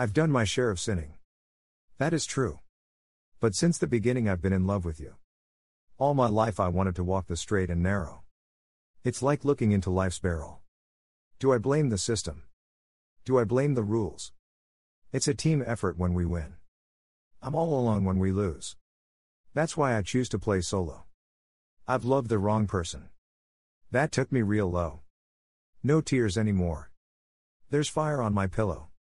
I've done my share of sinning. That is true. But since the beginning, I've been in love with you. All my life, I wanted to walk the straight and narrow. It's like looking into life's barrel. Do I blame the system? Do I blame the rules? It's a team effort when we win. I'm all alone when we lose. That's why I choose to play solo. I've loved the wrong person. That took me real low. No tears anymore. There's fire on my pillow.